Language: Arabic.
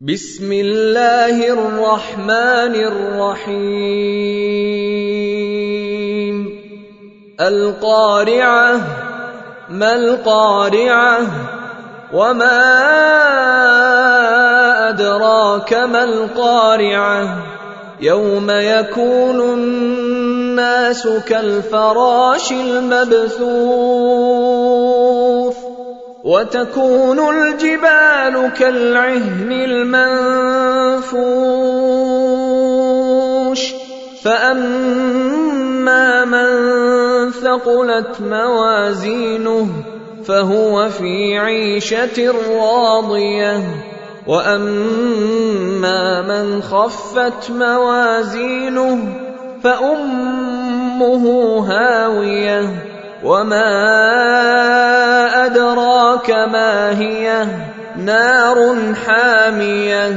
بسم الله الرحمن الرحيم. القارعة ما القارعة؟ وما أدراك ما القارعة؟ يوم يكون الناس كالفراش المبثوث وتكون الجبال كالعهن المنفوش. فأما من ثقلت موازينه فهو في عيشة راضية. وأما من خفت موازينه فأمه هاوية. وما أدراك ما هي. نار حامية.